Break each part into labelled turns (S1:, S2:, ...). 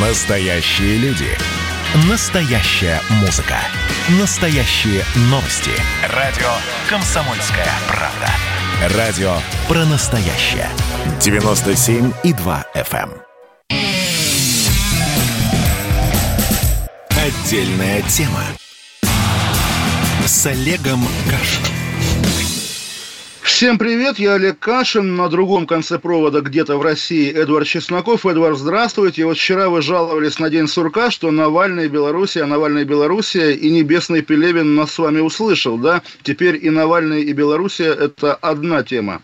S1: Настоящие люди. Настоящая музыка. Настоящие новости. Радио «Комсомольская правда». Радио про настоящее. 97,2 FM. эм. Отдельная тема. С Олегом Кашиным.
S2: Всем привет, я Олег Кашин. На другом конце провода где-то в России Эдвард Чесноков. Эдвард, здравствуйте. Вот вчера вы жаловались на День сурка, что Навальный Белоруссия, Навальный Белоруссия и Небесный Пелевин нас с вами услышал, да? Теперь и Навальный, и Белоруссия – это одна тема.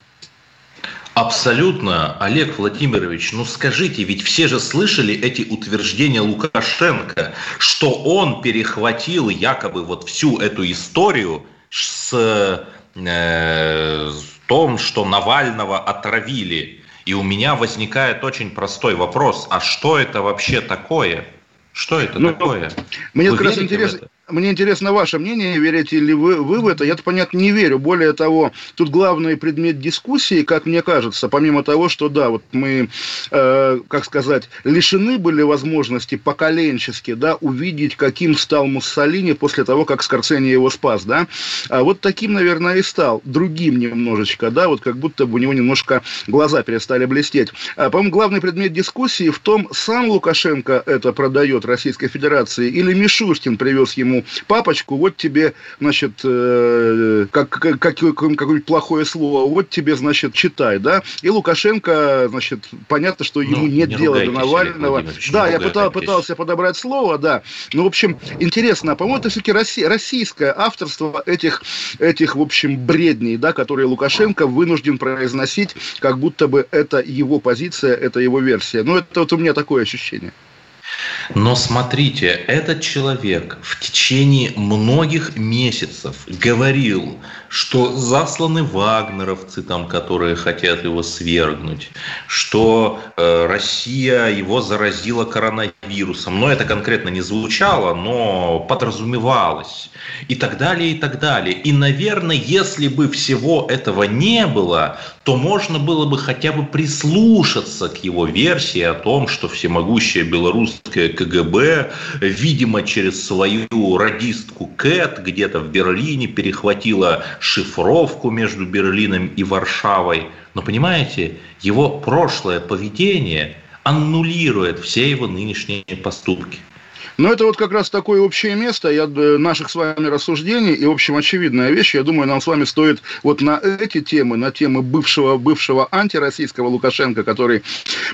S3: Абсолютно, Олег Владимирович, ну скажите, ведь все же слышали эти утверждения Лукашенко, что он перехватил якобы вот всю эту историю с э, том, что Навального отравили. И у меня возникает очень простой вопрос, а что это вообще такое? Что это
S2: Ну,
S3: такое?
S2: Мне
S3: Вы
S2: как раз интересно? Мне интересно ваше мнение, верите ли вы, вы в это? Я-то, понятно, не верю. Более того, тут главный предмет дискуссии, как мне кажется, помимо того, что, да, вот мы, э, как сказать, лишены были возможности поколенчески, да, увидеть, каким стал Муссолини после того, как Скорцени его спас, да, а вот таким, наверное, и стал, другим немножечко, да, вот как будто бы у него немножко глаза перестали блестеть. А, по-моему, главный предмет дискуссии в том, сам Лукашенко это продает Российской Федерации или Мишустин привез ему папочку, вот тебе, значит, э, как, как, какое- какое-нибудь плохое слово, вот тебе, значит, читай, да, и Лукашенко, значит, понятно, что ему
S3: Ну,
S2: нет
S3: не
S2: дела до Навального.
S3: Владимирович,
S2: Да, я пытал, пытался подобрать слово, да, ну, в общем, интересно, а, по-моему, это все-таки российское авторство этих, этих, в общем, бредней, да, которые Лукашенко вынужден произносить, как будто бы это его позиция, это его версия. Ну, это вот у меня такое ощущение.
S3: Но смотрите, этот человек в течение многих месяцев говорил, что засланы вагнеровцы, там, которые хотят его свергнуть, что э, Россия его заразила коронавирусом. Но это конкретно не звучало, но подразумевалось. И так далее, и так далее. И, наверное, если бы всего этого не было, то можно было бы хотя бы прислушаться к его версии о том, что всемогущее белорусское КГБ, видимо, через свою радистку Кэт где-то в Берлине перехватила шифровку между Берлином и Варшавой. Но понимаете, его прошлое поведение аннулирует все его нынешние поступки.
S2: Но это вот как раз такое общее место я, э, наших с вами рассуждений и, в общем, очевидная вещь. Я думаю, нам с вами стоит вот на эти темы, на темы бывшего, бывшего антироссийского Лукашенко, который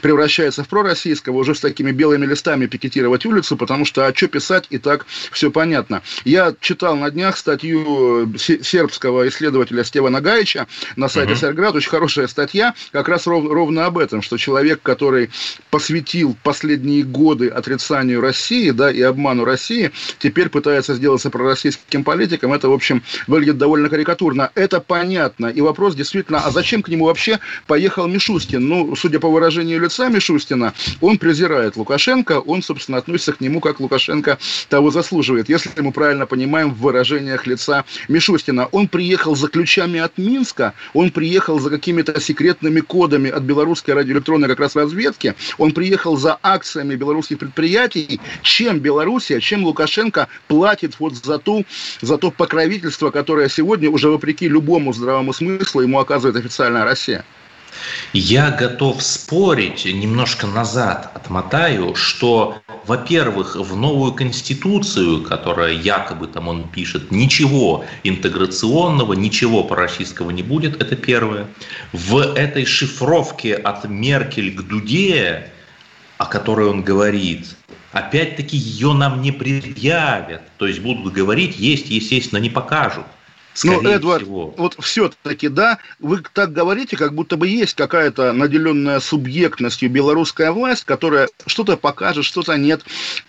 S2: превращается в пророссийского, уже с такими белыми листами пикетировать улицу, потому что а что писать, и так все понятно. Я читал на днях статью э, се- сербского исследователя Стевана Гаича на сайте
S3: Мгм.
S2: Серград, очень хорошая статья, как раз ров- ровно об этом, что человек, который посвятил последние годы отрицанию России, да, и обману России, теперь пытается сделаться пророссийским политиком, это, в общем, выглядит довольно карикатурно. Это понятно. И вопрос действительно, а зачем к нему вообще поехал Мишустин? Ну, судя по выражению лица Мишустина, он презирает Лукашенко, он, собственно, относится к нему, как Лукашенко того заслуживает, если мы правильно понимаем в выражениях лица Мишустина. Он приехал за ключами от Минска, он приехал за какими-то секретными кодами от белорусской радиоэлектронной как раз разведки, он приехал за акциями белорусских предприятий, чем Белоруссия, чем Лукашенко платит вот за, ту, за то покровительство, которое сегодня уже вопреки любому здравому смыслу ему оказывает официальная Россия.
S3: Я готов спорить, немножко назад отмотаю, что, во-первых, в новую конституцию, которая якобы там он пишет, ничего интеграционного, ничего пророссийского не будет, это первое. В этой шифровке от Меркель к Дуде, о которой он говорит, опять-таки ее нам не предъявят. То есть будут говорить, есть, естественно, не покажут.
S2: Ну,
S3: Скорее
S2: Эдвард,
S3: всего.
S2: вот все-таки, да, вы так говорите, как будто бы есть какая-то наделенная субъектностью белорусская власть, которая что-то покажет, что-то нет.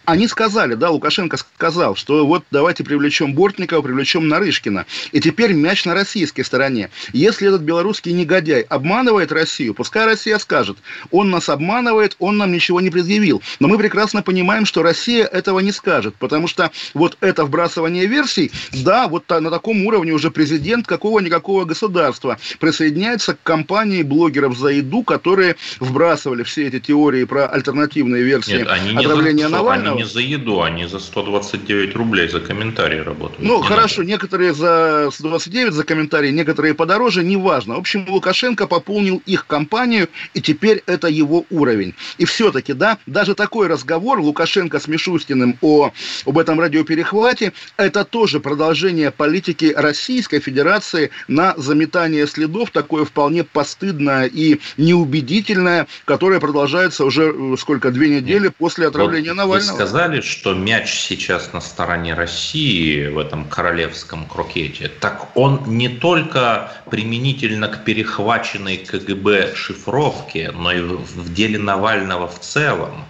S2: Они сказали, да, Лукашенко сказал, что вот давайте привлечем Бортникова, привлечем Нарышкина. И теперь мяч на российской стороне. Если этот белорусский негодяй обманывает Россию, пускай Россия скажет, он нас обманывает, он нам ничего не предъявил. Но мы прекрасно понимаем, что Россия этого не скажет, потому что вот это вбрасывание версий, да, вот на таком уровне сегодня уже президент какого-никакого государства присоединяется к компании блогеров за еду, которые вбрасывали все эти теории про альтернативные версии Нет,
S3: они отравления за, Навального. Они не за еду, они за 129 рублей за комментарии работают.
S2: Ну, не хорошо, надо. некоторые за 129 за комментарии, некоторые подороже, неважно. В общем, Лукашенко пополнил их компанию, и теперь это его уровень. И все-таки, да, даже такой разговор Лукашенко с Мишустиным о, об этом радиоперехвате, это тоже продолжение политики Российской Федерации на заметание следов, такое вполне постыдное и неубедительное, которое продолжается уже э, сколько, две недели Нет. после отравления вот Навального.
S3: Вы сказали, что мяч сейчас на стороне России в этом королевском крокете. Так он не только применительно к перехваченной КГБ шифровке, но и в деле Навального в целом.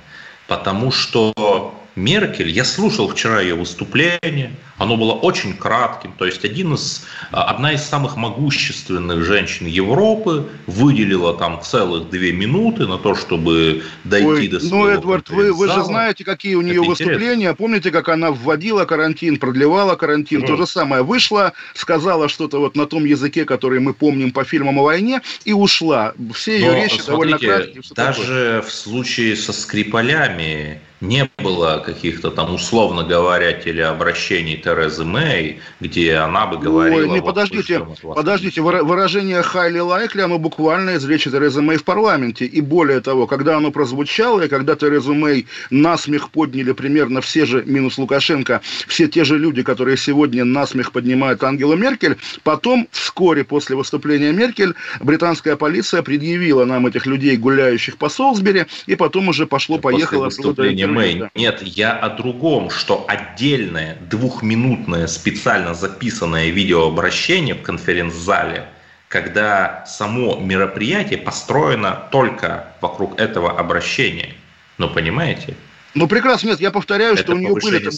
S3: Потому что Меркель, я слушал вчера ее выступление, оно было очень кратким, то есть один из, а, одна из самых могущественных женщин Европы выделила там целых две минуты на то, чтобы дойти Ой, до ну, своего
S2: Ну, Эдвард, вы, вы же знаете, какие у нее Это выступления, интересно. помните, как она вводила карантин, продлевала карантин, mm. то же самое, вышла, сказала что-то вот на том языке, который мы помним по фильмам о войне, и ушла. Все ее Но, речи смотрите, довольно краткие.
S3: Даже такое. в случае со Скрипалями не было каких-то там, условно говоря, телеобращений Терезы Мэй, где она бы говорила... Ой,
S2: не, вот подождите, подождите, выражение «highly likely», оно буквально из речи Терезы Мэй в парламенте. И более того, когда оно прозвучало, и когда Терезу Мэй насмех подняли примерно все же, минус Лукашенко, все те же люди, которые сегодня насмех поднимают Ангелу Меркель, потом, вскоре после выступления Меркель, британская полиция предъявила нам этих людей, гуляющих по Солсбери, и потом уже пошло-поехало...
S3: После выступления Мэй. Нет, я о другом, что отдельное двухминутное специально записанное видеообращение в конференц-зале, когда само мероприятие построено только вокруг этого обращения. Ну, понимаете?
S2: Ну, прекрасно, нет, я повторяю, Это что у нее, были,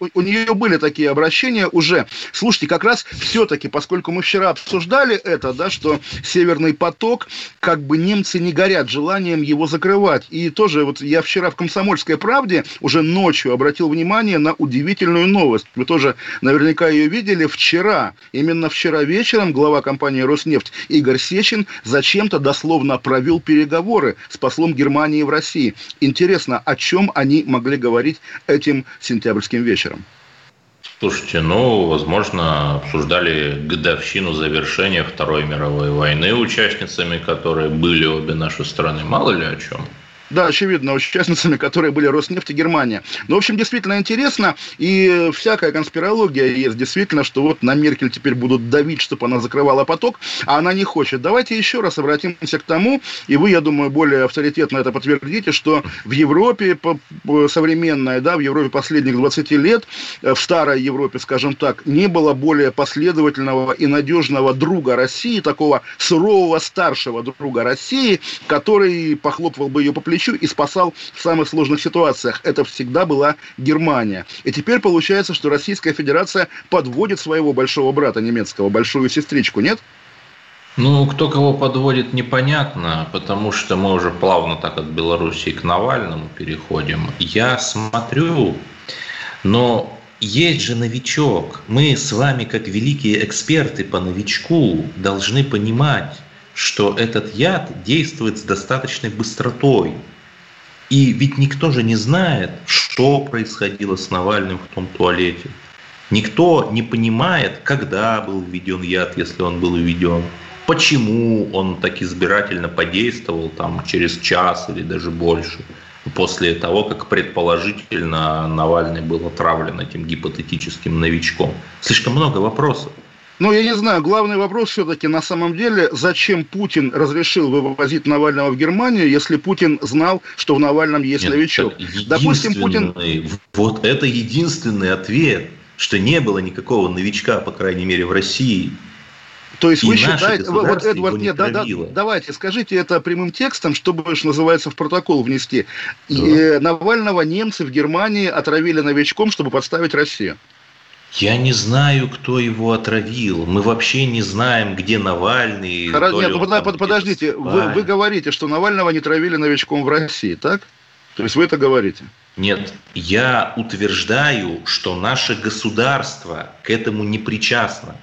S2: у, у нее были такие обращения уже. Слушайте, как раз все-таки, поскольку мы вчера обсуждали это, да, что Северный поток, как бы немцы не горят желанием его закрывать. И тоже вот я вчера в «Комсомольской правде» уже ночью обратил внимание на удивительную новость. Вы тоже наверняка ее видели. Вчера, именно вчера вечером глава компании «Роснефть» Игорь Сечин зачем-то дословно провел переговоры с послом Германии в России. Интересно, о чем они могли говорить этим сентябрьским вечером?
S3: Слушайте, ну, возможно, обсуждали годовщину завершения Второй мировой войны участницами, которые были обе наши страны. Мало ли о чем.
S2: Да, очевидно, участницами, которые были Роснефть и Германия. Ну, в общем, действительно интересно, и всякая конспирология есть, действительно, что вот на Меркель теперь будут давить, чтобы она закрывала поток, а она не хочет. Давайте еще раз обратимся к тому, и вы, я думаю, более авторитетно это подтвердите, что в Европе современной, да, в Европе последних 20 лет, э, в старой Европе, скажем так, не было более последовательного и надежного друга России, такого сурового старшего друга России, который похлопывал бы ее по плечу помощью и спасал в самых сложных ситуациях. Это всегда была Германия. И теперь получается, что Российская Федерация подводит своего большого брата немецкого, большую сестричку, нет?
S3: Ну, кто кого подводит, непонятно, потому что мы уже плавно так от Белоруссии к Навальному переходим. Я смотрю, но есть же новичок. Мы с вами, как великие эксперты по новичку, должны понимать, что этот яд действует с достаточной быстротой. И ведь никто же не знает, что происходило с Навальным в том туалете. Никто не понимает, когда был введен яд, если он был введен, почему он так избирательно подействовал там, через час или даже больше, после того, как предположительно Навальный был отравлен этим гипотетическим новичком. Слишком много вопросов.
S2: Ну, я не знаю, главный вопрос все-таки на самом деле, зачем Путин разрешил вывозить Навального в Германию, если Путин знал, что в Навальном есть Нет, новичок.
S3: Допустим, Путин... Вот это единственный ответ, что не было никакого новичка, по крайней мере, в России.
S2: То есть и вы считаете, вот, Эдвард, не нет, да, да, давайте, скажите это прямым текстом, чтобы, что называется, в протокол внести. Да. И, Навального немцы в Германии отравили новичком, чтобы подставить Россию.
S3: Я не знаю, кто его отравил. Мы вообще не знаем, где Навальный.
S2: Хорошо, нет, ну, под, подождите, вы, вы говорите, что Навального не травили новичком в России, так? То есть вы это говорите?
S3: Нет, я утверждаю, что наше государство к этому не причастно.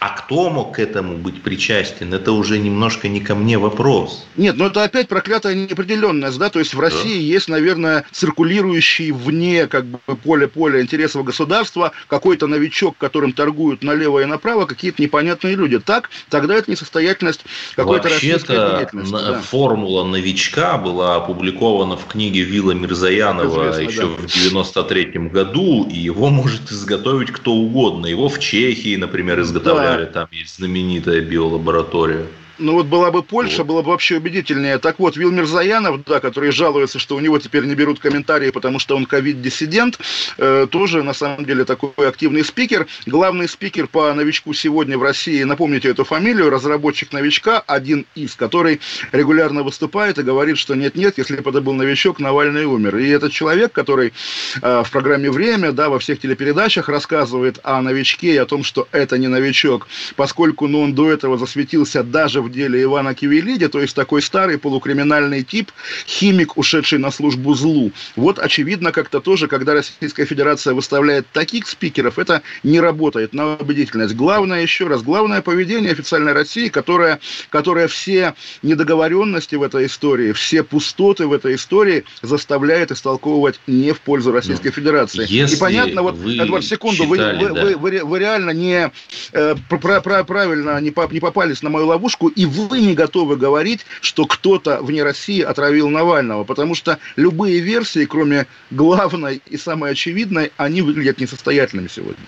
S3: А кто мог к этому быть причастен, это уже немножко не ко мне вопрос.
S2: Нет, но это опять проклятая неопределенность, да, то есть в России да. есть, наверное, циркулирующий вне как бы поле поля интересов государства какой-то новичок, которым торгуют налево и направо какие-то непонятные люди. Так, тогда это несостоятельность какой-то российской
S3: деятельности. Да. формула новичка была опубликована в книге Вилла Мирзаянова Известно, еще да. в 93 году, и его может изготовить кто угодно. Его в Чехии, например, изготовляют. Да Израиле там есть знаменитая биолаборатория.
S2: Ну вот была бы Польша, вот. было бы вообще убедительнее. Так вот, Вилмир Заянов, да, который жалуется, что у него теперь не берут комментарии, потому что он ковид-диссидент, э, тоже на самом деле такой активный спикер. Главный спикер по новичку сегодня в России, напомните эту фамилию, разработчик новичка, один из, который регулярно выступает и говорит, что нет-нет, если бы это был новичок, Навальный умер. И этот человек, который э, в программе «Время», да, во всех телепередачах рассказывает о новичке и о том, что это не новичок, поскольку ну, он до этого засветился даже в деле Ивана Кивелиди, то есть такой старый полукриминальный тип, химик, ушедший на службу злу. Вот, очевидно, как-то тоже, когда Российская Федерация выставляет таких спикеров, это не работает на убедительность. Главное, еще раз, главное поведение официальной России, которая, которая все недоговоренности в этой истории, все пустоты в этой истории заставляет истолковывать не в пользу Российской ну, Федерации.
S3: И понятно, вот,
S2: Эдвард, секунду, читали, вы, да. вы, вы, вы реально не, э, правильно не, не попались на мою ловушку, и вы не готовы говорить, что кто-то вне России отравил Навального, потому что любые версии, кроме главной и самой очевидной, они выглядят несостоятельными сегодня.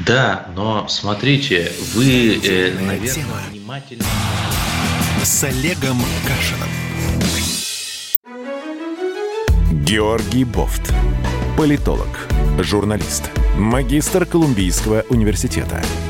S3: Да, но смотрите, вы, э, наверное, тема. внимательно...
S1: С Олегом Кашином. Георгий Бофт. Политолог, журналист, магистр Колумбийского университета –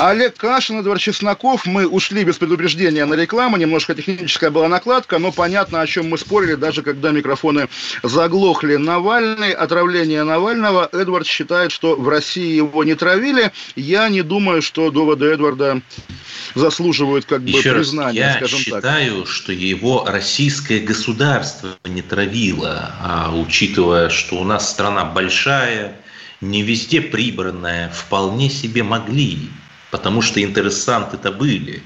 S2: Олег Кашин, Эдвард Чесноков. Мы ушли без предупреждения на рекламу. Немножко техническая была накладка, но понятно, о чем мы спорили, даже когда микрофоны заглохли. Навальный, отравление Навального. Эдвард считает, что в России его не травили. Я не думаю, что доводы Эдварда заслуживают как Еще бы признания,
S3: раз,
S2: я скажем
S3: считаю, так. Я считаю, что его российское государство не травило, а учитывая, что у нас страна большая, не везде прибранная, вполне себе могли потому что интересанты-то были.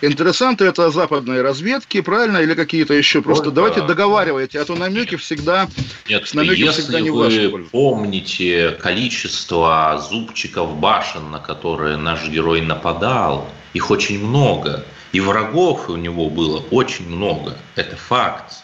S2: Интересанты это западные разведки, правильно, или какие-то еще? Просто Только... давайте договаривайте, а то намеки всегда,
S3: Нет, намеки если всегда не вы помните количество зубчиков башен, на которые наш герой нападал, их очень много, и врагов у него было очень много, это факт.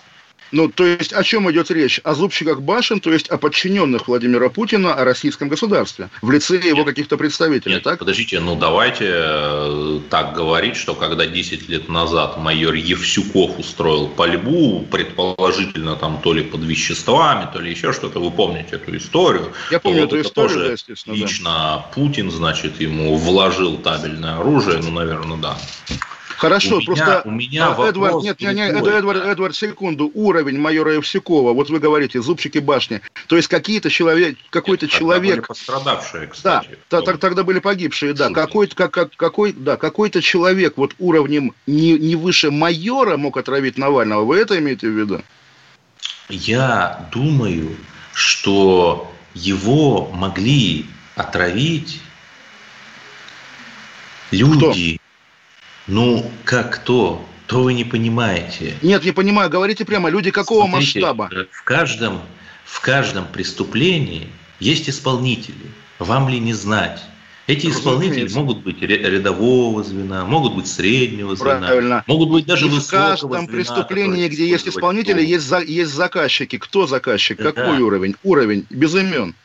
S2: Ну, то есть, о чем идет речь? О зубчиках башен, то есть о подчиненных Владимира Путина, о российском государстве, в лице его нет, каких-то представителей, нет, так?
S3: Подождите, ну давайте э, так говорить, что когда 10 лет назад майор Евсюков устроил пальбу, предположительно там то ли под веществами, то ли еще что-то, вы помните эту историю?
S2: Я помню
S3: вот
S2: эту историю,
S3: тоже
S2: да, естественно.
S3: Лично да. Путин, значит, ему вложил табельное оружие, ну, наверное, да.
S2: Хорошо, у просто... Меня, у меня а, Эдвард, нет, нет, нет, Эдвард, Эдвард, секунду, уровень майора Евсюкова, вот вы говорите, зубчики башни, то есть какие-то человек, какой-то человек... Были
S3: пострадавшие, кстати.
S2: Да, то, тогда были погибшие, да, какой-то, как, как, какой, да, какой-то человек вот уровнем не, не выше майора мог отравить Навального, вы это имеете в виду?
S3: Я думаю, что его могли отравить люди, ну, как кто? То вы не понимаете.
S2: Нет, не понимаю. Говорите прямо, люди какого Смотрите, масштаба?
S3: В каждом, в каждом преступлении есть исполнители. Вам ли не знать? Эти исполнители могут быть рядового звена, могут быть среднего звена,
S2: Правильно.
S3: могут быть даже И высокого
S2: В каждом звена, преступлении, где есть исполнители, есть, за, есть заказчики. Кто заказчик? Да. Какой уровень? Уровень без имен.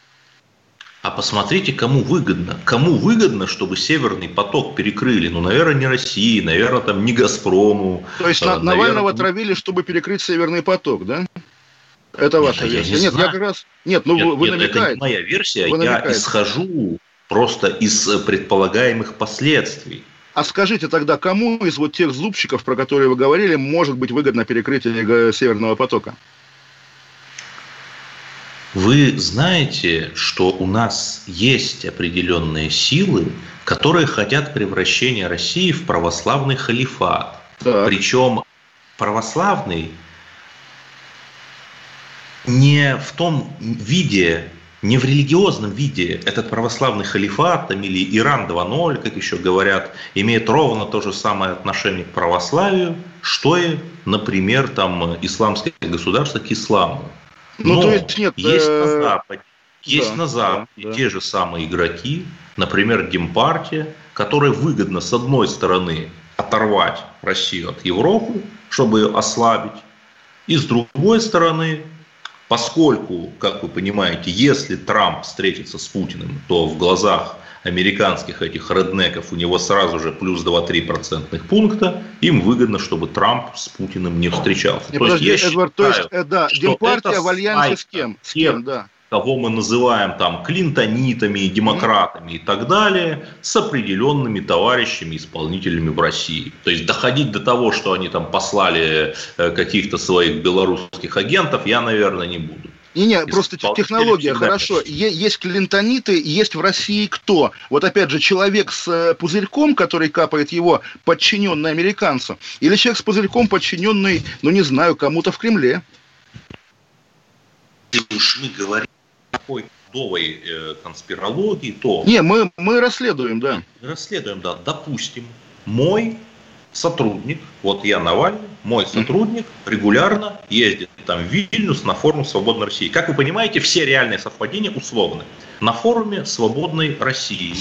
S3: А посмотрите, кому выгодно. Кому выгодно, чтобы Северный поток перекрыли? Ну, наверное, не России, наверное, там не Газпрому.
S2: То есть а, наверное... Навального травили, чтобы перекрыть Северный поток, да? Это ваша нет, версия. Я не нет, знаю. я как раз. Нет, ну нет, вы нет, намекаете. Это
S3: не моя версия. Вы я намекаете. исхожу просто из предполагаемых последствий.
S2: А скажите тогда, кому из вот тех зубчиков, про которые вы говорили, может быть выгодно перекрытие Северного потока?
S3: Вы знаете, что у нас есть определенные силы, которые хотят превращения России в православный халифат. Так. Причем православный не в том виде, не в религиозном виде этот православный халифат там, или Иран 2.0, как еще говорят, имеет ровно то же самое отношение к православию, что и, например, там, исламское государство к исламу. Ну, Но то есть нет. Есть на э, Западе, есть да, на Западе да, те же самые игроки, например, Демпартия, которая выгодно, с одной стороны, оторвать Россию от Европы, чтобы ее ослабить, и с другой стороны, поскольку, как вы понимаете, если Трамп встретится с Путиным, то в глазах американских этих реднеков у него сразу же плюс 2-3 процентных пункта, им выгодно, чтобы Трамп с Путиным не встречался. Не,
S2: то подожди, есть, Эдвард, считаю, то есть, э, да, Демпартия в альянсе с кем? С кем,
S3: да кого мы называем там клинтонитами, демократами и так далее, с определенными товарищами, исполнителями в России. То есть доходить до того, что они там послали э, каких-то своих белорусских агентов, я, наверное, не буду.
S2: Не, не, просто технология, хорошо. Есть клинтониты, есть в России кто? Вот опять же, человек с э, пузырьком, который капает его, подчиненный американцу, или человек с пузырьком, подчиненный, ну не знаю, кому-то в Кремле.
S3: Уж мы говорим такой новой э, конспирологии, то...
S2: Не, мы, мы расследуем, да.
S3: Расследуем, да. Допустим, мой сотрудник, вот я Навальный, мой сотрудник регулярно ездит там в Вильнюс на форум «Свободной России». Как вы понимаете, все реальные совпадения условны. На форуме «Свободной России»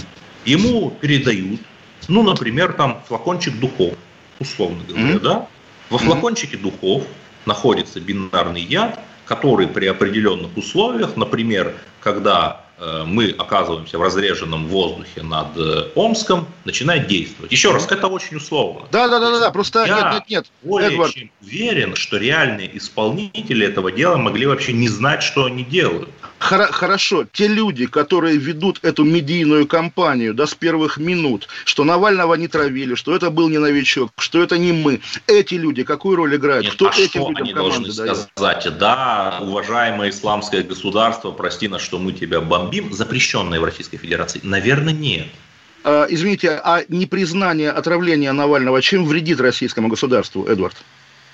S3: ему передают, ну, например, там флакончик духов, условно говоря, mm-hmm. да? Во флакончике духов находится бинарный яд, который при определенных условиях, например, когда мы оказываемся в разреженном воздухе над э, Омском, начинает действовать. Еще раз, это очень условно.
S2: Да, да, да, да, просто
S3: я нет, нет, нет. Более Эдвард. чем уверен, что реальные исполнители этого дела могли вообще не знать, что они делают.
S2: Хорошо, те люди, которые ведут эту медийную кампанию да, с первых минут, что Навального не травили, что это был не новичок, что это не мы, эти люди какую роль играют?
S3: Нет, Кто а этим что людям они должны дает? сказать? Да, уважаемое исламское государство, прости нас, что мы тебя бомбим бомбим, запрещенное в Российской Федерации? Наверное, нет.
S2: А, извините, а непризнание отравления Навального чем вредит российскому государству, Эдвард?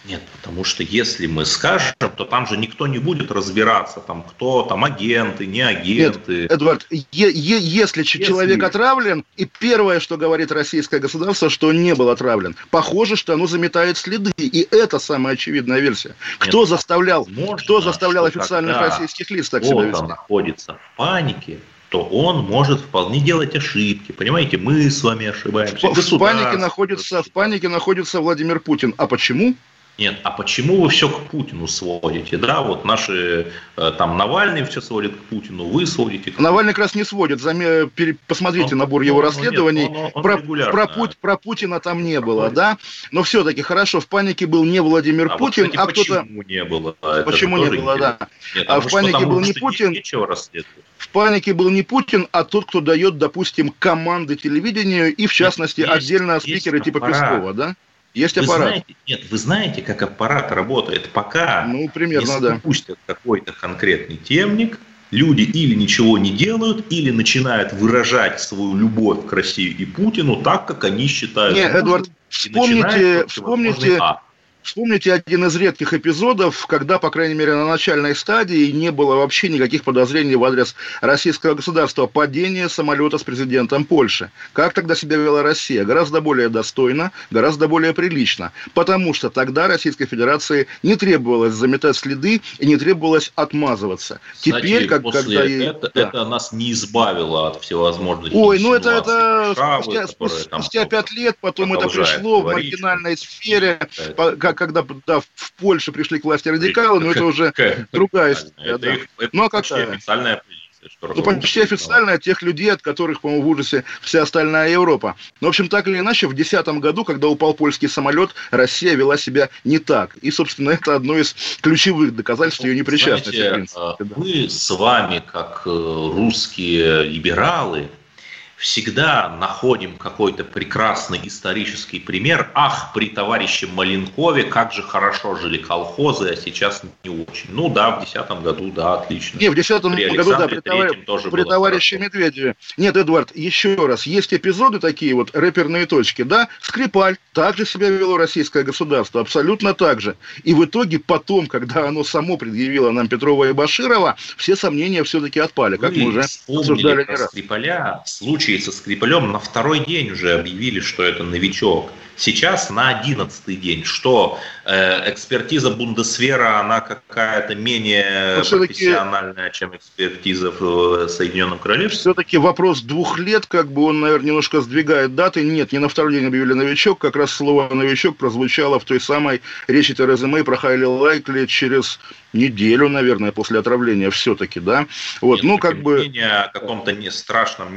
S3: Нет, потому что если мы скажем, то там же никто не будет разбираться, там кто там агенты, не агенты.
S2: Нет, Эдвард, е- е- если, если человек отравлен, и первое, что говорит российское государство, что он не был отравлен, похоже, что оно заметает следы, и это самая очевидная версия. Кто Нет, заставлял, возможно, кто заставлял официальных российских лиц так себя вести?
S3: находится в панике, то он может вполне делать ошибки. Понимаете, мы с вами ошибаемся.
S2: В, в панике находится, в панике находится Владимир Путин. А почему?
S3: Нет, а почему вы все к Путину сводите? Да, вот наши, э, там, Навальный все сводит к Путину, вы сводите к
S2: Навальный как раз не сводит. Заме... Посмотрите он, набор его он, расследований. Нет, он, он про, про, Путь, про Путина там не было, да? Но все-таки хорошо, в панике был не Владимир а Путин, вот, кстати,
S3: а кто-то... Почему не было?
S2: Это почему не было, да. Нет, а в панике был не Путин. В панике был не Путин, а тот, кто дает, допустим, команды телевидению и, в частности, есть, отдельно есть спикеры типа Пескова, да? Есть
S3: вы
S2: аппарат.
S3: Знаете, нет, вы знаете, как аппарат работает. Пока
S2: ну, примерно, не
S3: запустят да. какой-то конкретный темник, люди или ничего не делают, или начинают выражать свою любовь к России и Путину так, как они считают.
S2: Нет, Эдвард, вспомните, вспомните, а. Вспомните один из редких эпизодов, когда, по крайней мере, на начальной стадии не было вообще никаких подозрений в адрес российского государства. Падение самолета с президентом Польши. Как тогда себя вела Россия? Гораздо более достойно, гораздо более прилично. Потому что тогда Российской Федерации не требовалось заметать следы и не требовалось отмазываться.
S3: Кстати, Теперь, как, после когда... Это, да. это нас не избавило от всевозможных
S2: Ой, ну это, это Шавы, спустя, спустя пять лет потом это пришло говорить, в маргинальной сфере, как когда да, в Польше пришли к власти радикалы, но это уже другая история. Да. Ну а какая? официальная ну, почти официально тех людей, от которых, по-моему, в ужасе вся остальная Европа. Но, в общем, так или иначе, в 2010 году, когда упал польский самолет, Россия вела себя не так. И, собственно, это одно из ключевых доказательств ее непричастности.
S3: Знаете, мы с вами, как э, русские либералы, всегда находим какой-то прекрасный исторический пример. Ах, при товарище Маленкове, как же хорошо жили колхозы, а сейчас не очень. Ну да, в 2010 году, да, отлично.
S2: Не, в 2010 году, да, при, товар... тоже при товарище хорошо. Медведеве. Нет, Эдвард, еще раз, есть эпизоды такие вот, рэперные точки, да, Скрипаль, также себя вело российское государство, абсолютно так же. И в итоге потом, когда оно само предъявило нам Петрова и Баширова, все сомнения все-таки отпали, как Вы мы уже обсуждали
S3: не раз. Скрипаля, случай случае со Скрипалем на второй день уже объявили, что это новичок. Сейчас на одиннадцатый день, что э, экспертиза Бундесвера, она какая-то менее Но профессиональная, чем экспертиза в э, Соединенном Королевстве?
S2: Все-таки вопрос двух лет, как бы он, наверное, немножко сдвигает даты. Нет, не на второй день объявили новичок, как раз слово новичок прозвучало в той самой речи Терезы Мэй про Хайли Лайкли через неделю, наверное, после отравления все-таки, да?
S3: Вот, Нет, ну, как бы... о каком-то не страшном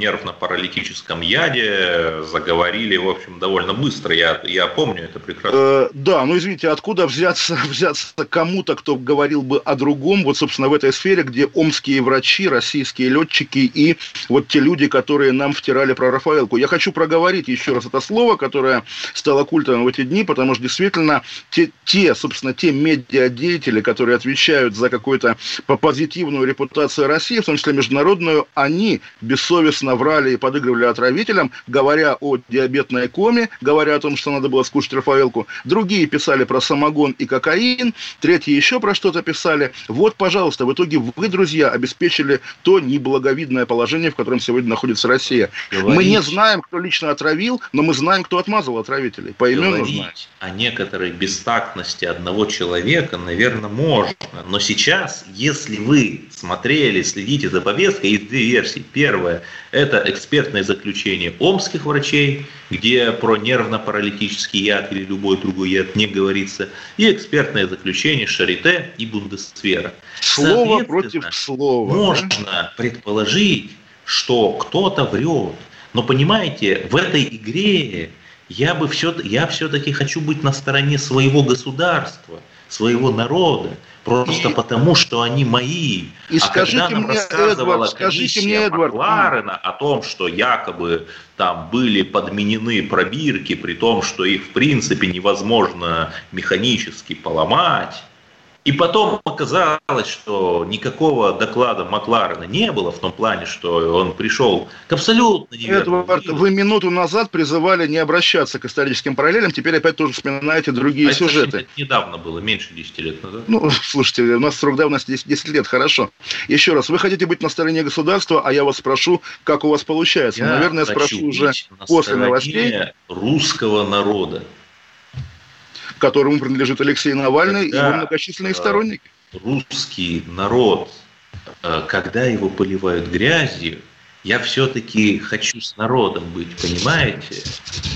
S3: нервно-паралитическом яде заговорили, в общем, довольно быстро. Я, я помню это прекрасно. Э,
S2: да, ну, извините, откуда взяться, взяться кому-то, кто говорил бы о другом, вот, собственно, в этой сфере, где омские врачи, российские летчики и вот те люди, которые нам втирали про Рафаэлку. Я хочу проговорить еще раз это слово, которое стало культовым в эти дни, потому что действительно те, те собственно, те медиадеятели, которые отвечают за какую-то позитивную репутацию России, в том числе международную, они бессовестно врали и подыгрывали отравителям, говоря о диабетной коме, говоря о том, что надо было скушать Рафаэлку. Другие писали про самогон и кокаин, третьи еще про что-то писали. Вот, пожалуйста, в итоге вы, друзья, обеспечили то неблаговидное положение, в котором сегодня находится Россия. Говорить... Мы не знаем, кто лично отравил, но мы знаем, кто отмазал отравителей. Поименно знаем.
S3: о некоторой бестактности одного человека, наверное, можно. Но сейчас, если вы смотрели, следите за повесткой, есть две версии. Первая – это экспертное заключение омских врачей, где про нервно-паралитический яд или любой другой яд не говорится, и экспертное заключение Шарите и Бундесвера.
S2: Слово против слова.
S3: Можно да? предположить, что кто-то врет. Но понимаете, в этой игре я бы все, я все-таки хочу быть на стороне своего государства, своего народа. Просто и, потому, что они мои.
S2: И а скажите когда нам мне, рассказывала Эдвард,
S3: скажите мне, Эдвард, Макларена о том, что якобы там были подменены пробирки, при том, что их в принципе невозможно механически поломать, и потом оказалось, что никакого доклада Макларена не было в том плане, что он пришел к абсолютно
S2: неверному Эдвард, вы минуту назад призывали не обращаться к историческим параллелям, теперь опять тоже вспоминаете другие а сюжеты. Это
S3: недавно было, меньше 10 лет назад.
S2: Ну, слушайте, у нас срок давности 10, 10 лет, хорошо. Еще раз, вы хотите быть на стороне государства, а я вас спрошу, как у вас получается. Я Наверное, спрошу уже после новостей.
S3: русского народа
S2: которому принадлежит Алексей Навальный когда, и его многочисленные сторонники.
S3: Русский народ, э, когда его поливают грязью, я все-таки хочу с народом быть, понимаете?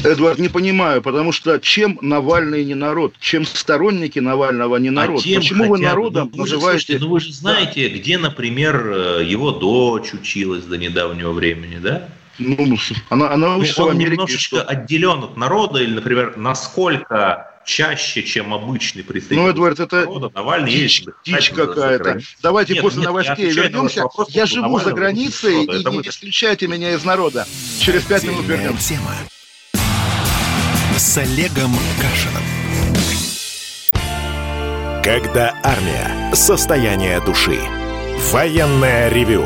S2: Эдвард, не понимаю, потому что чем Навальный не народ, чем сторонники Навального не а народ? А Почему вы народом
S3: ну, вы называете... Слушайте, ну вы же знаете, да. где, например, э, его дочь училась до недавнего времени, да?
S2: Ну, она, она
S3: учится ну, он в Америке. немножечко что? отделен от народа, или, например, насколько чаще, чем обычный представитель
S2: Ну, Эдвард, это народа, Навальный дичь, дичь какая-то. Давайте нет, после нет, новостей вернемся. Я живу за границей, и не исключайте меня из народа. Через пять минут вернемся. Тема
S1: с Олегом Кашином. Когда армия. Состояние души. Военное ревю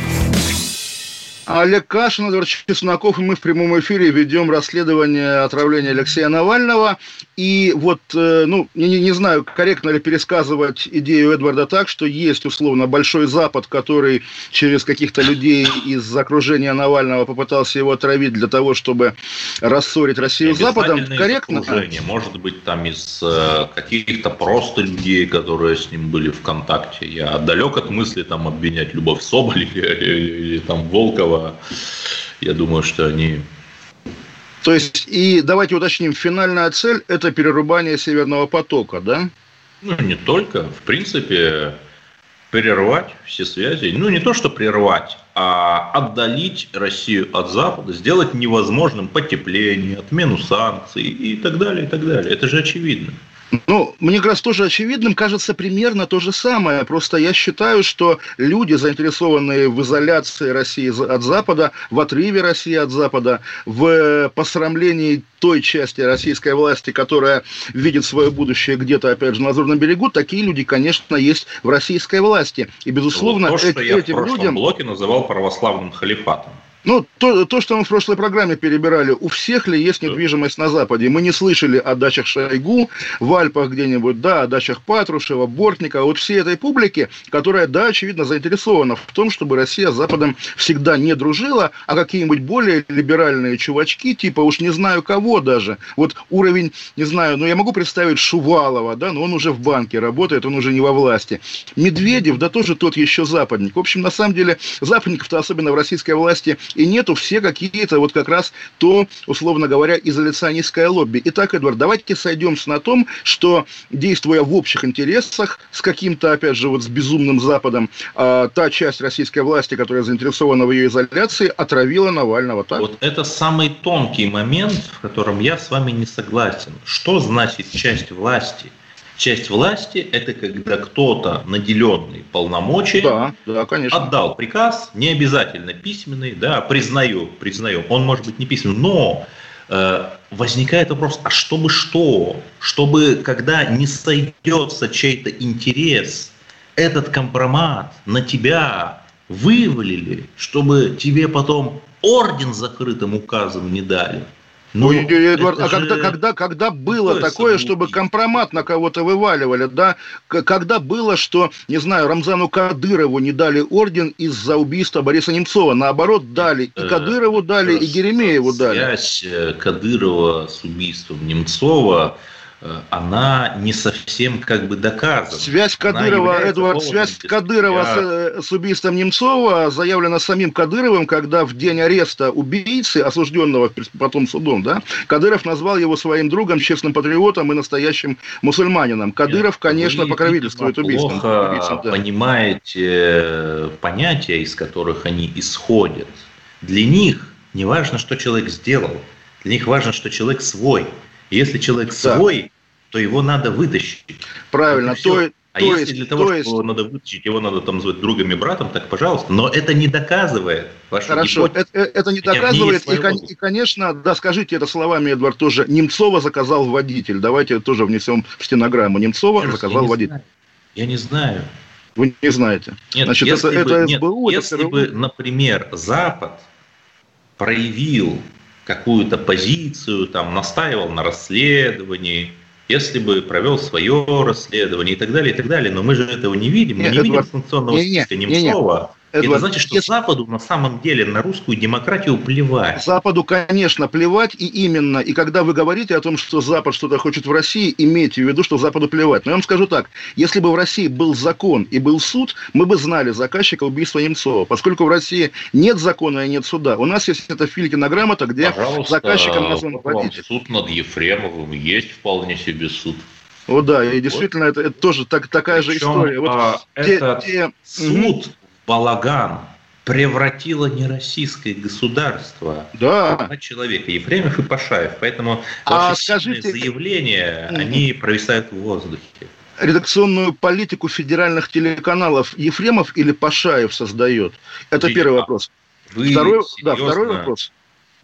S2: Олег Кашин, Эдвард Чесноков, и мы в прямом эфире ведем расследование отравления Алексея Навального. И вот, э, ну, не, не знаю, корректно ли пересказывать идею Эдварда так, что есть, условно, Большой Запад, который через каких-то людей из окружения Навального попытался его отравить для того, чтобы рассорить Россию с Западом. Корректно?
S3: Может быть, там из э, каких-то просто людей, которые с ним были в контакте. Я далек от мысли там обвинять Любовь Соболь или, или, или там Волкова Кириллова, я думаю, что они...
S2: То есть, и давайте уточним, финальная цель – это перерубание Северного потока, да?
S3: Ну, не только. В принципе, прервать все связи. Ну, не то, что прервать, а отдалить Россию от Запада, сделать невозможным потепление, отмену санкций и так далее, и так далее. Это же очевидно.
S2: Ну, мне как раз тоже очевидным кажется примерно то же самое. Просто я считаю, что люди, заинтересованные в изоляции России от Запада, в отрыве России от Запада, в посрамлении той части российской власти, которая видит свое будущее где-то, опять же, на Лазурном берегу, такие люди, конечно, есть в российской власти. И, безусловно,
S3: вот то, что я этим в прошлом людям... блоке называл православным халифатом.
S2: Ну, то, то, что мы в прошлой программе перебирали, у всех ли есть недвижимость на Западе? Мы не слышали о дачах Шойгу, в Альпах где-нибудь, да, о дачах Патрушева, Бортника, вот всей этой публики, которая, да, очевидно, заинтересована в том, чтобы Россия с Западом всегда не дружила, а какие-нибудь более либеральные чувачки, типа уж не знаю кого даже, вот уровень, не знаю, ну я могу представить Шувалова, да, но он уже в банке работает, он уже не во власти. Медведев, да тоже тот еще западник. В общем, на самом деле, западников-то особенно в российской власти и нету все какие-то вот как раз то, условно говоря, изоляционистское лобби. Итак, Эдвард, давайте сойдемся на том, что, действуя в общих интересах с каким-то, опять же, вот с безумным Западом, э, та часть российской власти, которая заинтересована в ее изоляции, отравила Навального. Так?
S3: Вот это самый тонкий момент, в котором я с вами не согласен. Что значит часть власти – Часть власти – это когда кто-то, наделенный полномочиями, да, да, конечно. отдал приказ, не обязательно письменный, да, признаю, признаю, он может быть не письменный, но э, возникает вопрос, а чтобы что? Чтобы, когда не сойдется чей-то интерес, этот компромат на тебя вывалили, чтобы тебе потом орден закрытым указом не дали –
S2: ну, ну Эдуард, а когда, когда, когда было такое, чтобы компромат на кого-то вываливали, да? Когда было, что, не знаю, Рамзану Кадырову не дали орден из-за убийства Бориса Немцова, наоборот, дали и Кадырову дали, и Геремееву дали.
S3: Связь э, Кадырова с убийством Немцова Э, она не совсем как бы доказана.
S2: Связь Кадырова, Эдуард, связь Кадырова с, э, с убийством Немцова заявлена самим Кадыровым, когда в день ареста убийцы, осужденного потом судом, да, Кадыров назвал его своим другом, честным патриотом и настоящим мусульманином. Кадыров, Нет, конечно, покровительствует убийством.
S3: Плохо да. понимаете э, понятия, из которых они исходят. Для них не важно, что человек сделал, для них важно, что человек свой – если человек да. свой, то его надо вытащить.
S2: Правильно.
S3: То, а то если есть, для того, то чтобы есть... надо вытащить, его надо там звать другом и братом, так пожалуйста. Но это не доказывает
S2: вашу Хорошо, это, э, это не доказывает. И, и, конечно, да, скажите это словами, Эдвард, тоже. Немцова заказал водитель. Давайте тоже внесем в стенограмму. Немцова я заказал водитель.
S3: Знаю. Я не знаю.
S2: Вы не знаете.
S3: Нет, Значит, если это, бы, это СБУ, нет, это если бы, например, Запад проявил какую-то позицию, там, настаивал на расследовании, если бы провел свое расследование и так далее, и так далее. Но мы же этого не видим. Мы не, не видим санкционного списка Немцова. Эдвард, это значит, что если... Западу на самом деле на русскую демократию плевать.
S2: Западу, конечно, плевать, и именно, и когда вы говорите о том, что Запад что-то хочет в России, имейте в виду, что Западу плевать. Но я вам скажу так, если бы в России был закон и был суд, мы бы знали заказчика убийства Немцова. Поскольку в России нет закона и нет суда, у нас есть эта Филькина грамота, где Пожалуйста, заказчиком назван
S3: водитель. Суд над Ефремовым есть вполне себе суд.
S2: О, да, и действительно, вот. это, это тоже так, такая Причем, же история. Вот
S3: а, те, этот те... суд балаган превратило не российское государство, да. а человека, Ефремов и Пашаев. Поэтому а скажите... заявления, они провисают в воздухе.
S2: Редакционную политику федеральных телеканалов Ефремов или Пашаев создает? Это Видите, первый вопрос.
S3: Вы второй, да, второй вопрос.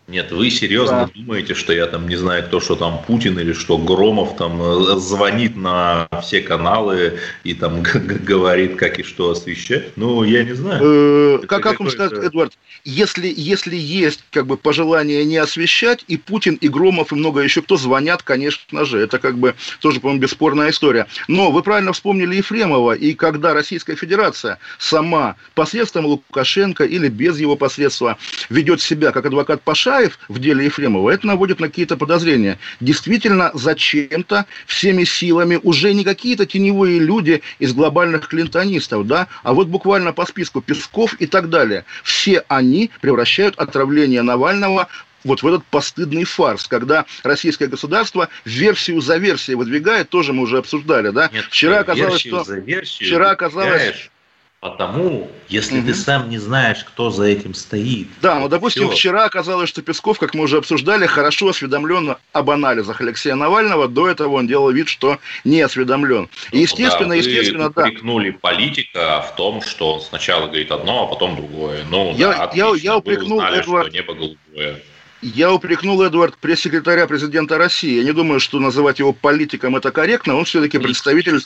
S3: Нет, вы серьезно да. думаете, что я там не знаю, кто что там Путин или что Громов там э, звонит на все каналы и там говорит, как и что освещать? Ну, я не знаю.
S2: Э, как, как вам сказать, Эдвард, если, если есть как бы пожелание не освещать, и Путин, и Громов, и много еще кто звонят, конечно же, это как бы тоже, по-моему, бесспорная история. Но вы правильно вспомнили Ефремова, и когда Российская Федерация сама посредством Лукашенко или без его посредства ведет себя как адвокат Паша, Чааев в деле Ефремова, это наводит на какие-то подозрения. Действительно, зачем-то всеми силами уже не какие-то теневые люди из глобальных клинтонистов, да, а вот буквально по списку Песков и так далее. Все они превращают отравление Навального вот в этот постыдный фарс, когда российское государство версию за версией выдвигает, тоже мы уже обсуждали, да?
S3: Нет, вчера оказалось, что вчера оказалось, Потому, если угу. ты сам не знаешь, кто за этим стоит.
S2: Да, ну, допустим, все. вчера оказалось, что Песков, как мы уже обсуждали, хорошо осведомлен об анализах Алексея Навального. До этого он делал вид, что не осведомлен.
S3: Ну, естественно, да, естественно, да. упрекнули политика в том, что он сначала говорит одно, а потом другое. Ну,
S2: я, да, отлично, я, я упрекнул узнали, Эдвард... что небо голубое. Я упрекнул, Эдвард, пресс-секретаря президента России. Я не думаю, что называть его политиком это корректно. Он все-таки представитель...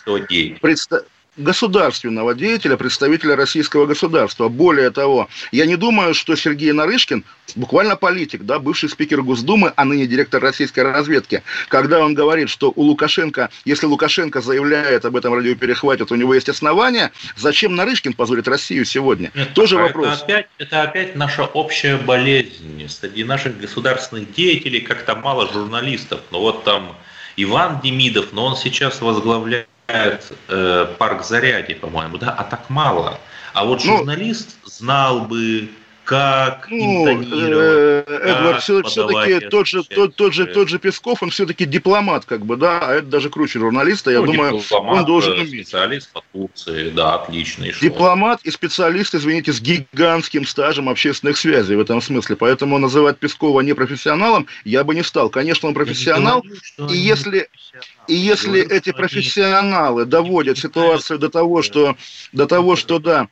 S2: Предста государственного деятеля, представителя российского государства. Более того, я не думаю, что Сергей Нарышкин, буквально политик, да, бывший спикер Госдумы, а ныне директор российской разведки, когда он говорит, что у Лукашенко, если Лукашенко заявляет об этом радиоперехвате, то у него есть основания, зачем Нарышкин позорит Россию сегодня?
S3: Нет, Тоже это вопрос. Опять, это опять наша общая болезнь. Среди наших государственных деятелей как-то мало журналистов. Но ну, вот там Иван Демидов, но он сейчас возглавляет э, парк Заряди, по-моему, да, а так мало. А вот ну, журналист знал бы, как ну, интонировать.
S2: Э, Эдвард, все, все-таки тот же, тот, тот, же, тот же Песков, он все-таки дипломат, как бы, да, а это даже круче журналиста, я ну, думаю, он должен
S3: э, уметь. Специалист по Турции, да, отличный.
S2: Дипломат и специалист, извините, с гигантским стажем общественных связей в этом смысле, поэтому называть Пескова непрофессионалом я бы не стал. Конечно, он профессионал, и если, и если эти профессионалы доводят ситуацию до того, что, до того, что, да,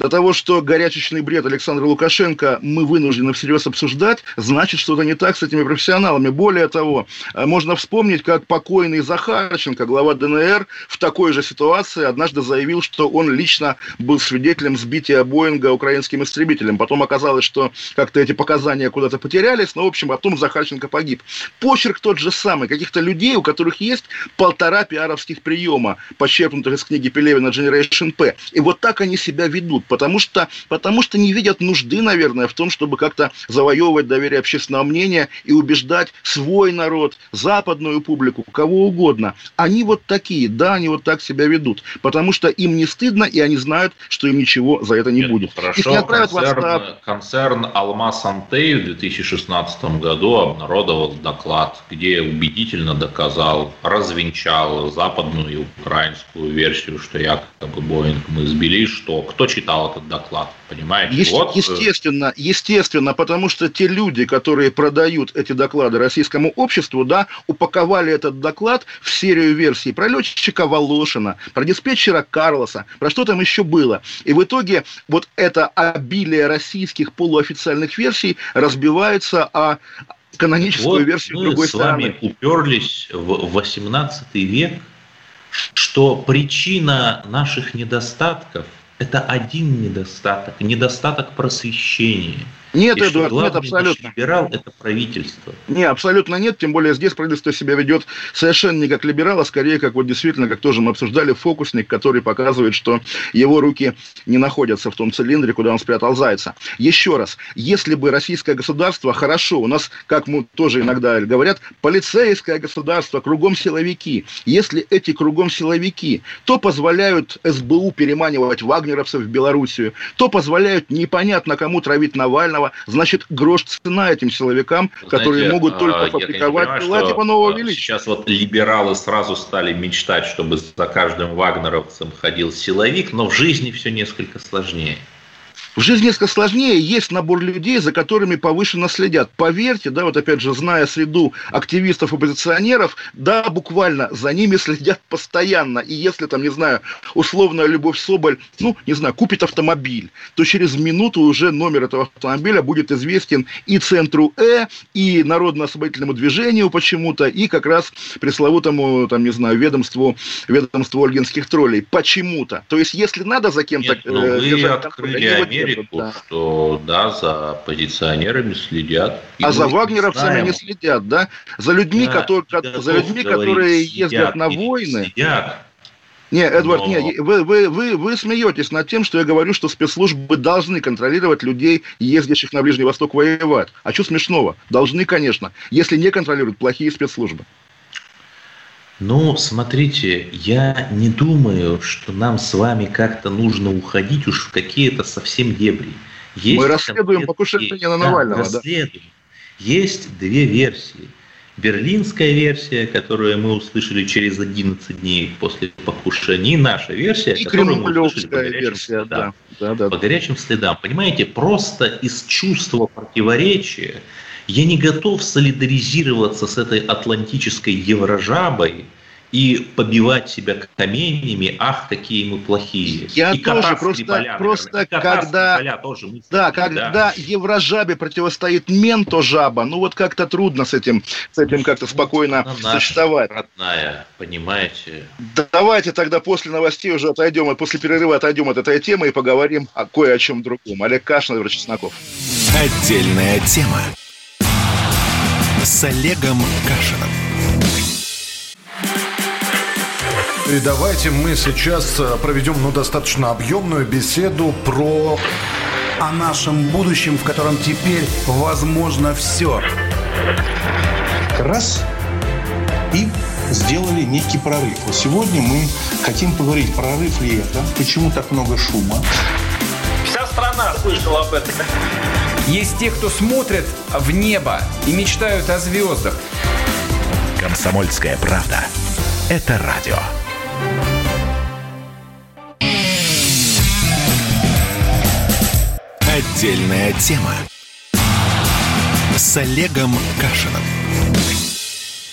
S2: до того, что горячечный бред Александра Лукашенко мы вынуждены всерьез обсуждать, значит, что-то не так с этими профессионалами. Более того, э, можно вспомнить, как покойный Захарченко, глава ДНР, в такой же ситуации однажды заявил, что он лично был свидетелем сбития Боинга украинским истребителем. Потом оказалось, что как-то эти показания куда-то потерялись, но, в общем, потом Захарченко погиб. Почерк тот же самый. Каких-то людей, у которых есть полтора пиаровских приема, почерпнутых из книги Пелевина Generation P. И вот так они себя ведут потому что, потому что не видят нужды, наверное, в том, чтобы как-то завоевывать доверие общественного мнения и убеждать свой народ, западную публику, кого угодно. Они вот такие, да, они вот так себя ведут, потому что им не стыдно, и они знают, что им ничего за это не Нет, будет.
S3: Хорошо, Их не отправят концерн, в концерн «Алмаз Антей» в 2016 году обнародовал доклад, где убедительно доказал, развенчал западную и украинскую версию, что якобы Боинг мы сбили, что кто читал читал этот доклад, понимаете?
S2: Е- вот. Э, естественно, естественно, потому что те люди, которые продают эти доклады российскому обществу, да, упаковали этот доклад в серию версий про летчика Волошина, про диспетчера Карлоса, про что там еще было. И в итоге вот это обилие российских полуофициальных версий разбивается о каноническую вот версию мы другой
S3: с вами уперлись в 18 век, что причина наших недостатков – это один недостаток, недостаток просвещения –
S2: нет, и Эдуард, нет, абсолютно.
S3: либерал – это правительство.
S2: Не, абсолютно нет, тем более здесь правительство себя ведет совершенно не как либерал, а скорее как вот действительно, как тоже мы обсуждали, фокусник, который показывает, что его руки не находятся в том цилиндре, куда он спрятал зайца. Еще раз, если бы российское государство, хорошо, у нас, как мы тоже иногда говорят, полицейское государство, кругом силовики, если эти кругом силовики, то позволяют СБУ переманивать вагнеровцев в Белоруссию, то позволяют непонятно кому травить Навального, Навального, значит, грош цена этим силовикам, Знаете, которые могут только фабриковать
S3: дела типа нового величия. Сейчас вот либералы сразу стали мечтать, чтобы за каждым вагнеровцем ходил силовик, но в жизни все несколько сложнее.
S2: В жизни несколько сложнее. Есть набор людей, за которыми повышенно следят. Поверьте, да, вот опять же, зная среду активистов, оппозиционеров, да, буквально за ними следят постоянно. И если там, не знаю, условная Любовь Соболь, ну, не знаю, купит автомобиль, то через минуту уже номер этого автомобиля будет известен и центру Э, и Народно-освободительному движению почему-то, и как раз пресловутому, там, не знаю, ведомству, ведомству ольгинских троллей. Почему-то. То есть, если надо за кем-то...
S3: Нет, ну, вы держать, открыли Америку, да. что да, за оппозиционерами следят.
S2: а за вагнеровцами не следят, да? За людьми, да, которые, за людьми, которые ездят на войны. Следят. Не, Эдвард, Но... не, вы, вы, вы, вы смеетесь над тем, что я говорю, что спецслужбы должны контролировать людей, ездящих на Ближний Восток воевать. А что смешного? Должны, конечно, если не контролируют плохие спецслужбы.
S3: Ну, смотрите, я не думаю, что нам с вами как-то нужно уходить уж в какие-то совсем дебри.
S2: Есть Мы расследуем покушение на Навального. Да, расследуем.
S3: Да? Есть две версии. Берлинская версия, которую мы услышали через 11 дней после покушения, и наша версия, и которую мы услышали по горячим версия, следам. Да. Да, да, по горячим следам. Понимаете, просто из чувства противоречия я не готов солидаризироваться с этой атлантической еврожабой, и побивать себя каменями, ах, какие мы плохие.
S2: Я и тоже просто, поля, просто когда, поля тоже мысли, да, когда да. еврожабе противостоит ментожаба, ну вот как-то трудно с этим, с этим как-то спокойно Она существовать.
S3: родная, понимаете?
S2: Да, давайте тогда после новостей уже отойдем, после перерыва отойдем от этой темы и поговорим о кое о чем другом. Олег Кашин, Эдвард Чесноков.
S1: Отдельная тема с Олегом Кашином.
S4: И давайте мы сейчас э, проведем ну, достаточно объемную беседу про...
S5: О нашем будущем, в котором теперь возможно все.
S6: Раз и сделали некий прорыв. Сегодня мы хотим поговорить, прорыв ли это, почему так много шума.
S7: Вся страна слышала об этом.
S8: Есть те, кто смотрят в небо и мечтают о звездах.
S1: Комсомольская правда. Это радио. Отдельная тема с Олегом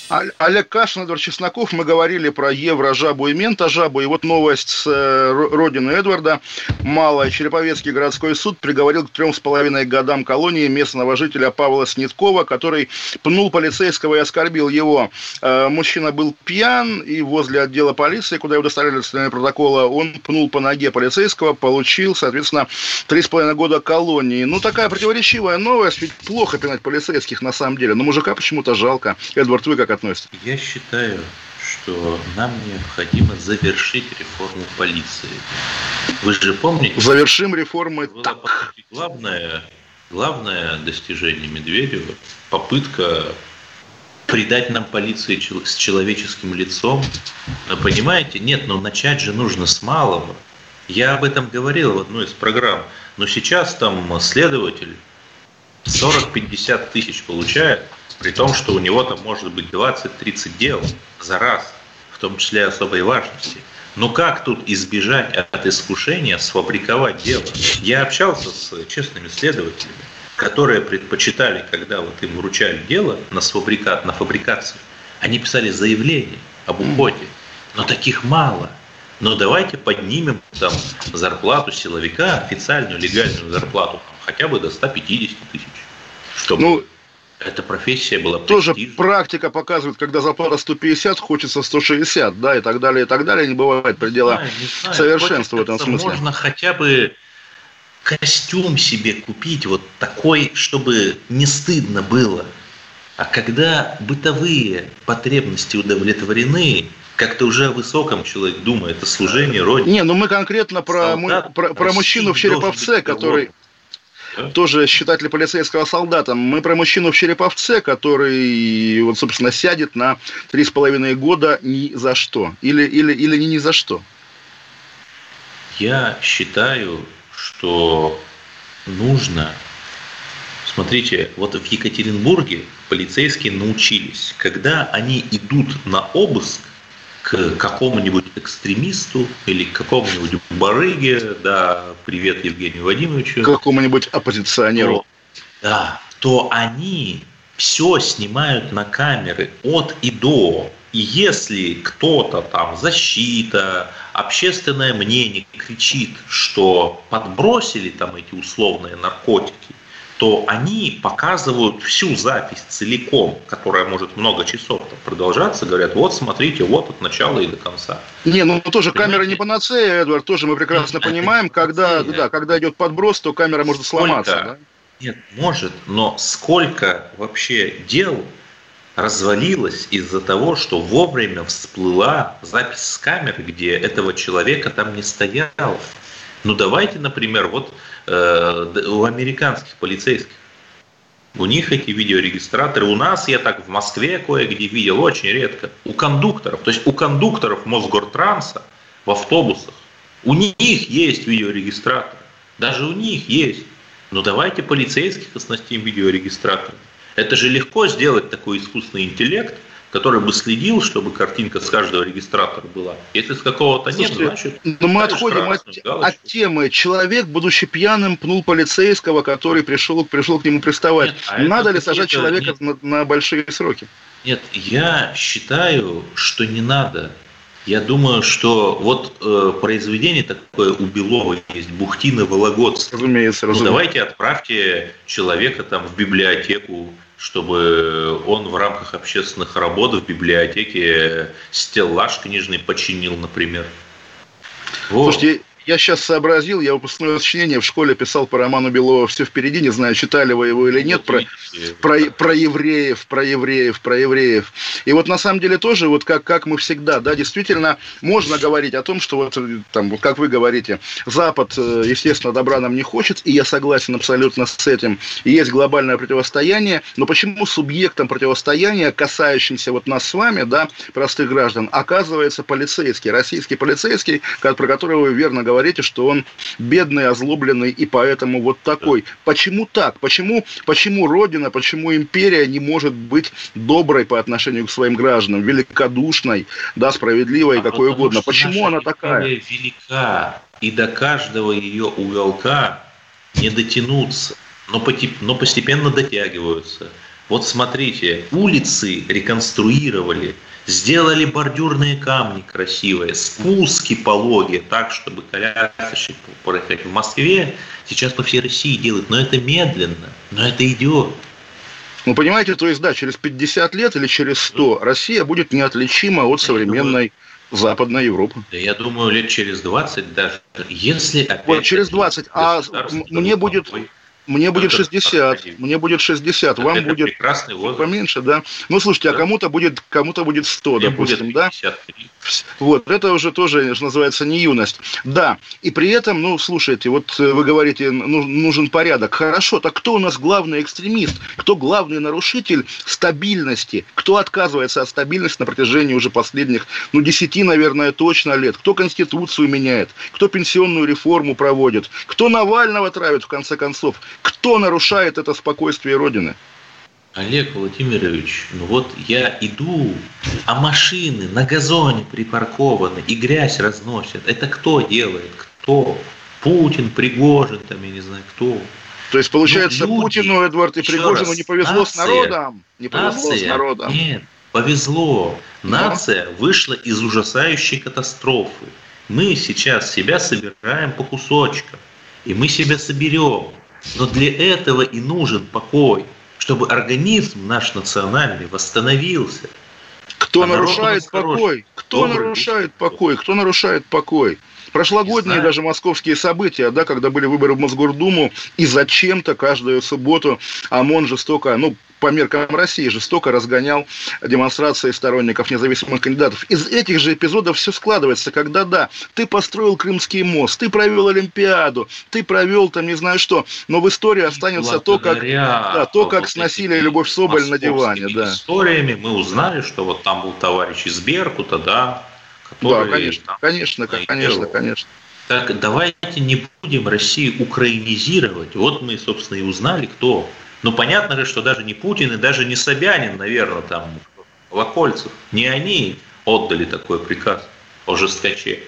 S1: Кашиным.
S2: Олег Кашин, Эдвард Чесноков. Мы говорили про еврожабу и ментожабу. И вот новость с э, родины Эдварда. Малый Череповецкий городской суд приговорил к трем с половиной годам колонии местного жителя Павла Снеткова, который пнул полицейского и оскорбил его. Э, мужчина был пьян, и возле отдела полиции, куда его доставляли для протокола, он пнул по ноге полицейского, получил, соответственно, три с половиной года колонии. Ну, такая противоречивая новость, ведь плохо пинать полицейских на самом деле. Но мужика почему-то жалко. Эдвард, вы как относитесь?
S3: Я считаю, что нам необходимо завершить реформу полиции. Вы же помните?
S2: Завершим реформы было так.
S3: Главное, главное достижение Медведева – попытка придать нам полиции с человеческим лицом. Понимаете, нет, но начать же нужно с малого. Я об этом говорил в одной из программ. Но сейчас там следователь 40-50 тысяч получает, при том, что у него там может быть 20-30 дел за раз, в том числе особой важности. Но как тут избежать от искушения сфабриковать дело? Я общался с честными следователями, которые предпочитали, когда вот им вручали дело на, сфабрикат, на фабрикацию, они писали заявление об уходе. Но таких мало. Но давайте поднимем там зарплату силовика, официальную легальную зарплату, хотя бы до 150 тысяч. Чтобы ну, эта профессия была
S2: Тоже практика показывает, когда зарплата 150, хочется 160, да, и так далее, и так далее. Не бывает предела не знаю, совершенства в этом смысле.
S3: Можно хотя бы костюм себе купить вот такой, чтобы не стыдно было. А когда бытовые потребности удовлетворены, как-то уже о высоком человек думает, о служении Родине.
S2: Не, ну мы конкретно про, Солдат, про, про мужчину в Череповце, который тоже считатель полицейского солдата. Мы про мужчину в Череповце, который, вот, собственно, сядет на три с половиной года ни за что. Или, или, или не ни за что.
S3: Я считаю, что нужно... Смотрите, вот в Екатеринбурге полицейские научились, когда они идут на обыск, к какому-нибудь экстремисту или к какому-нибудь барыге, да, привет Евгению Вадимовичу.
S2: К какому-нибудь оппозиционеру.
S3: То, да, то они все снимают на камеры от и до. И если кто-то там, защита, общественное мнение кричит, что подбросили там эти условные наркотики, то они показывают всю запись целиком, которая может много часов продолжаться, говорят, вот смотрите, вот от начала и до конца.
S2: Не, ну тоже Понимаете? камера не панацея, Эдвард, тоже мы прекрасно ну, понимаем, когда, да, когда идет подброс, то камера может сломаться. Да?
S3: Нет, может, но сколько вообще дел развалилось из-за того, что вовремя всплыла запись с камеры, где этого человека там не стояло. Ну давайте, например, вот э, у американских полицейских. У них эти видеорегистраторы. У нас, я так в Москве кое-где видел, очень редко. У кондукторов, то есть у кондукторов Мосгортранса в автобусах, у них есть видеорегистраторы. Даже у них есть. Но давайте полицейских оснастим видеорегистраторами. Это же легко сделать такой искусственный интеллект, который бы следил, чтобы картинка с каждого регистратора была. Если с какого-то нет, значит...
S2: Но ну, мы отходим от, от темы. Человек, будучи пьяным, пнул полицейского, который пришел, пришел к нему приставать. Нет, а Надо ли сажать человека нет. на, на большие сроки?
S3: Нет, я считаю, что не надо. Я думаю, что вот э, произведение такое у Белова есть, Бухтина Вологодская.
S2: Разумеется,
S3: разумеется. Ну, давайте отправьте человека там в библиотеку чтобы он в рамках общественных работ в библиотеке стеллаж книжный починил, например.
S2: Вот. Слушайте, я сейчас сообразил, я выпускное сочинение в школе писал по роману Белова. «Все впереди», не знаю, читали вы его или нет, про, про, про евреев, про евреев, про евреев. И вот на самом деле тоже, вот как, как мы всегда, да, действительно, можно говорить о том, что вот, там, вот как вы говорите, Запад, э, естественно, добра нам не хочет, и я согласен абсолютно с этим, есть глобальное противостояние, но почему субъектом противостояния, касающимся вот нас с вами, да, простых граждан, оказывается полицейский, российский полицейский, про которого вы верно говорите, говорите, что он бедный, озлобленный и поэтому вот такой. Почему так? Почему, почему Родина, почему империя не может быть доброй по отношению к своим гражданам, великодушной, да, справедливой, а какой угодно? Почему она такая?
S3: велика, и до каждого ее уголка не дотянуться, но, но постепенно дотягиваются. Вот смотрите, улицы реконструировали – Сделали бордюрные камни красивые, спуски пологие, так, чтобы колясочник проехать в Москве. Сейчас по всей России делают, но это медленно, но это идет.
S2: Ну, понимаете, то есть, да, через 50 лет или через 100 Россия будет неотличима от современной Западной Европы.
S3: Да я думаю, лет через 20 даже. Если
S2: опять... Вот через 20. А мне будет... Мне будет 60, мне будет 60, вам будет поменьше, да. Ну, слушайте, а да. а кому-то будет, кому-то будет 100, мне допустим, будет 50. да? Вот, это уже тоже, что называется, не юность. Да, и при этом, ну, слушайте, вот э, вы говорите, ну, нужен порядок. Хорошо, так кто у нас главный экстремист? Кто главный нарушитель стабильности? Кто отказывается от стабильности на протяжении уже последних, ну, 10, наверное, точно лет? Кто Конституцию меняет? Кто пенсионную реформу проводит? Кто Навального травит, в конце концов? Кто нарушает это спокойствие Родины?
S3: Олег Владимирович, ну вот я иду, а машины на газоне припаркованы и грязь разносят. Это кто делает? Кто? Путин, Пригожин, там, я не знаю, кто.
S2: То есть, получается, ну, люди, Путину, Эдвард и Пригожину раз, не повезло нация, с народом? Не повезло
S3: нация,
S2: с народом?
S3: Нет, повезло. Нация да. вышла из ужасающей катастрофы. Мы сейчас себя собираем по кусочкам. И мы себя соберем. Но для этого и нужен покой, чтобы организм наш национальный восстановился.
S2: Кто а нарушает покой? Кто Добрый нарушает покой? Кто нарушает покой? Прошлогодние даже московские события, да, когда были выборы в Мосгордуму, и зачем-то каждую субботу ОМОН жестоко, ну, по меркам России жестоко разгонял демонстрации сторонников независимых кандидатов. Из этих же эпизодов все складывается, когда, да, ты построил Крымский мост, ты провел Олимпиаду, ты провел там не знаю что, но в истории останется то, как, да, то, как сносили Любовь Соболь на диване. Да.
S3: историями мы узнали, что вот там был товарищ из Беркута, да,
S2: который... Да, конечно, там, конечно, конечно, конечно.
S3: Так давайте не будем Россию украинизировать. Вот мы, собственно, и узнали, кто ну, понятно же, что даже не Путин и даже не Собянин, наверное, там, Локольцев, не они отдали такой приказ о жесткаче.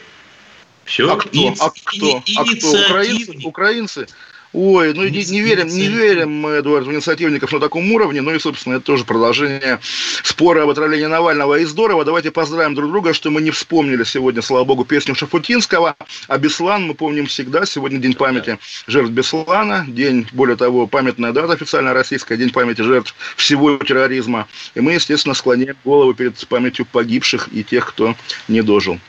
S3: Все,
S2: а кто? Иници... А кто? А кто? Украинцы? Украинцы? Ой, ну не, не верим, не верим мы, Эдуард, в инициативников на таком уровне. Ну и, собственно, это тоже продолжение спора об отравлении Навального. И здорово, давайте поздравим друг друга, что мы не вспомнили сегодня, слава богу, песню Шафутинского. А Беслан мы помним всегда. Сегодня день памяти жертв Беслана. День, более того, памятная дата официально российская, день памяти жертв всего терроризма. И мы, естественно, склоняем голову перед памятью погибших и тех, кто не дожил.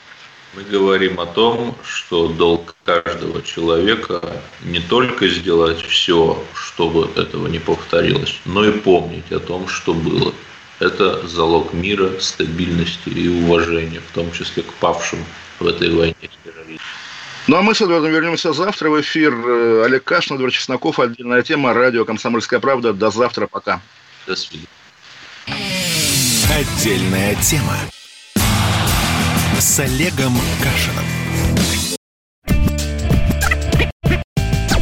S3: Мы говорим о том, что долг каждого человека не только сделать все, чтобы этого не повторилось, но и помнить о том, что было. Это залог мира, стабильности и уважения, в том числе к павшим в этой войне с терроризмом.
S2: Ну а мы с Эдуардом вернемся завтра в эфир. Э, Олег Кашин, Эдуард Чесноков, отдельная тема, радио «Комсомольская правда». До завтра, пока.
S3: До свидания.
S1: Отдельная тема с Олегом Кашиным.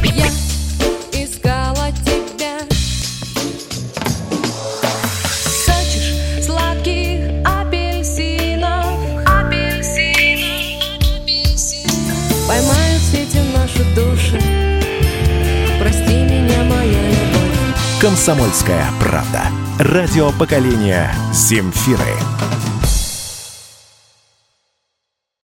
S9: Я искала тебя. Хочешь сладких апельсинов, апельсинов, Поймаю в свете наши души. Прости меня, моя любовь.
S1: Комсомольская правда. Радио поколения Земфиры.